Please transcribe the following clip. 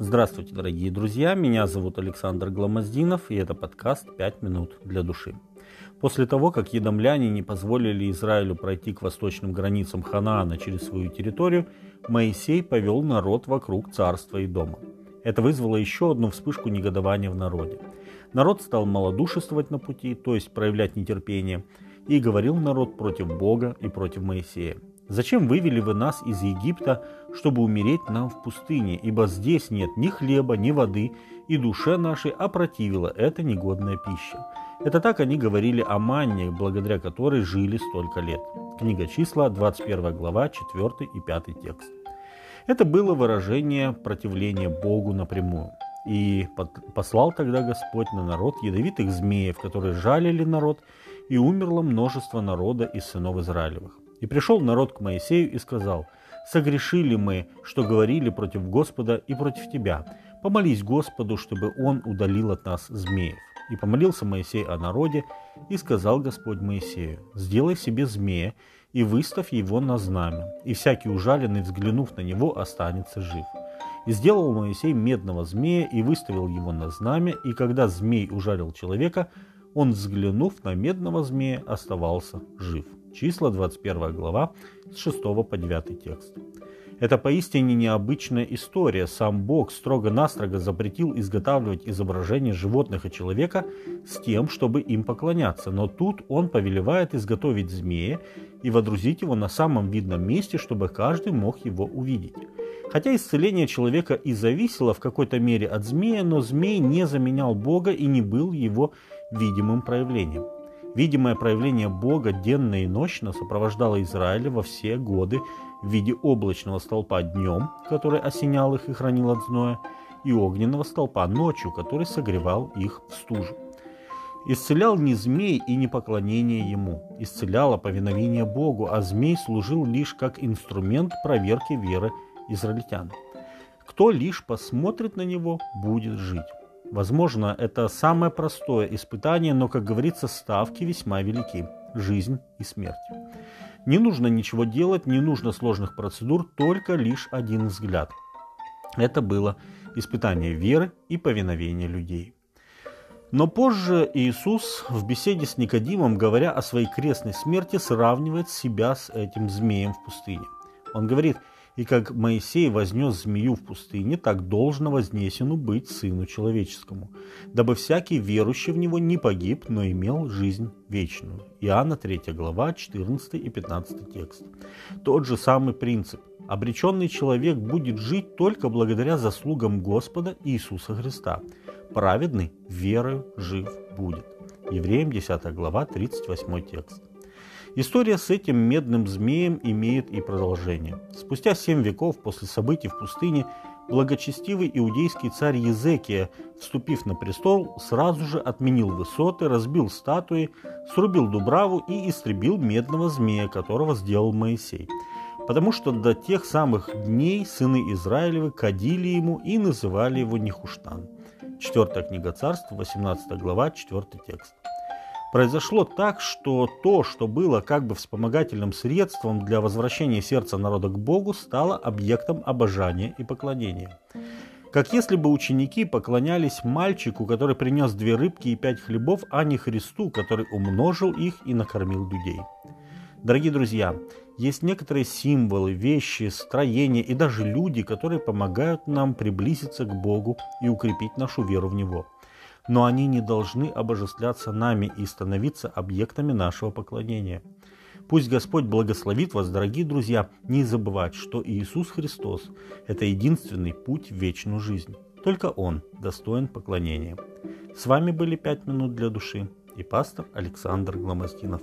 Здравствуйте, дорогие друзья, меня зовут Александр Гламоздинов, и это подкаст «Пять минут для души». После того, как едомляне не позволили Израилю пройти к восточным границам Ханаана через свою территорию, Моисей повел народ вокруг царства и дома. Это вызвало еще одну вспышку негодования в народе. Народ стал малодушествовать на пути, то есть проявлять нетерпение, и говорил народ против Бога и против Моисея. Зачем вывели вы нас из Египта, чтобы умереть нам в пустыне, ибо здесь нет ни хлеба, ни воды, и душе нашей опротивила эта негодная пища. Это так они говорили о манне, благодаря которой жили столько лет. Книга числа, 21 глава, 4 и 5 текст. Это было выражение противления Богу напрямую. И послал тогда Господь на народ ядовитых змеев, которые жалили народ, и умерло множество народа из сынов Израилевых. И пришел народ к Моисею и сказал, «Согрешили мы, что говорили против Господа и против тебя. Помолись Господу, чтобы он удалил от нас змеев». И помолился Моисей о народе, и сказал Господь Моисею, «Сделай себе змея, и выставь его на знамя, и всякий ужаленный, взглянув на него, останется жив». И сделал Моисей медного змея, и выставил его на знамя, и когда змей ужалил человека, он, взглянув на медного змея, оставался жив. Числа, 21 глава, с 6 по 9 текст. Это поистине необычная история. Сам Бог строго-настрого запретил изготавливать изображения животных и человека с тем, чтобы им поклоняться. Но тут он повелевает изготовить змея и водрузить его на самом видном месте, чтобы каждый мог его увидеть. Хотя исцеление человека и зависело в какой-то мере от змея, но змей не заменял Бога и не был его видимым проявлением. Видимое проявление Бога денно и ночно сопровождало Израиля во все годы в виде облачного столпа днем, который осенял их и хранил от зноя, и огненного столпа ночью, который согревал их в стужу. Исцелял не змей и не поклонение ему, исцеляло повиновение Богу, а змей служил лишь как инструмент проверки веры израильтян. Кто лишь посмотрит на него, будет жить. Возможно, это самое простое испытание, но, как говорится, ставки весьма велики. Жизнь и смерть. Не нужно ничего делать, не нужно сложных процедур, только лишь один взгляд. Это было испытание веры и повиновения людей. Но позже Иисус в беседе с Никодимом, говоря о своей крестной смерти, сравнивает себя с этим змеем в пустыне. Он говорит – и как Моисей вознес змею в пустыне, так должно вознесену быть Сыну Человеческому, дабы всякий верующий в Него не погиб, но имел жизнь вечную. Иоанна 3 глава, 14 и 15 текст. Тот же самый принцип. Обреченный человек будет жить только благодаря заслугам Господа Иисуса Христа. Праведный верою жив будет. Евреям 10 глава, 38 текст. История с этим медным змеем имеет и продолжение. Спустя семь веков после событий в пустыне благочестивый иудейский царь Езекия, вступив на престол, сразу же отменил высоты, разбил статуи, срубил дубраву и истребил медного змея, которого сделал Моисей. Потому что до тех самых дней сыны Израилевы кадили ему и называли его Нехуштан. Четвертая книга царств, 18 глава, 4 текст. Произошло так, что то, что было как бы вспомогательным средством для возвращения сердца народа к Богу, стало объектом обожания и поклонения. Как если бы ученики поклонялись мальчику, который принес две рыбки и пять хлебов, а не Христу, который умножил их и накормил людей. Дорогие друзья, есть некоторые символы, вещи, строения и даже люди, которые помогают нам приблизиться к Богу и укрепить нашу веру в Него – но они не должны обожествляться нами и становиться объектами нашего поклонения. Пусть Господь благословит вас, дорогие друзья, не забывать, что Иисус Христос – это единственный путь в вечную жизнь. Только Он достоин поклонения. С вами были «Пять минут для души» и пастор Александр Гломоздинов.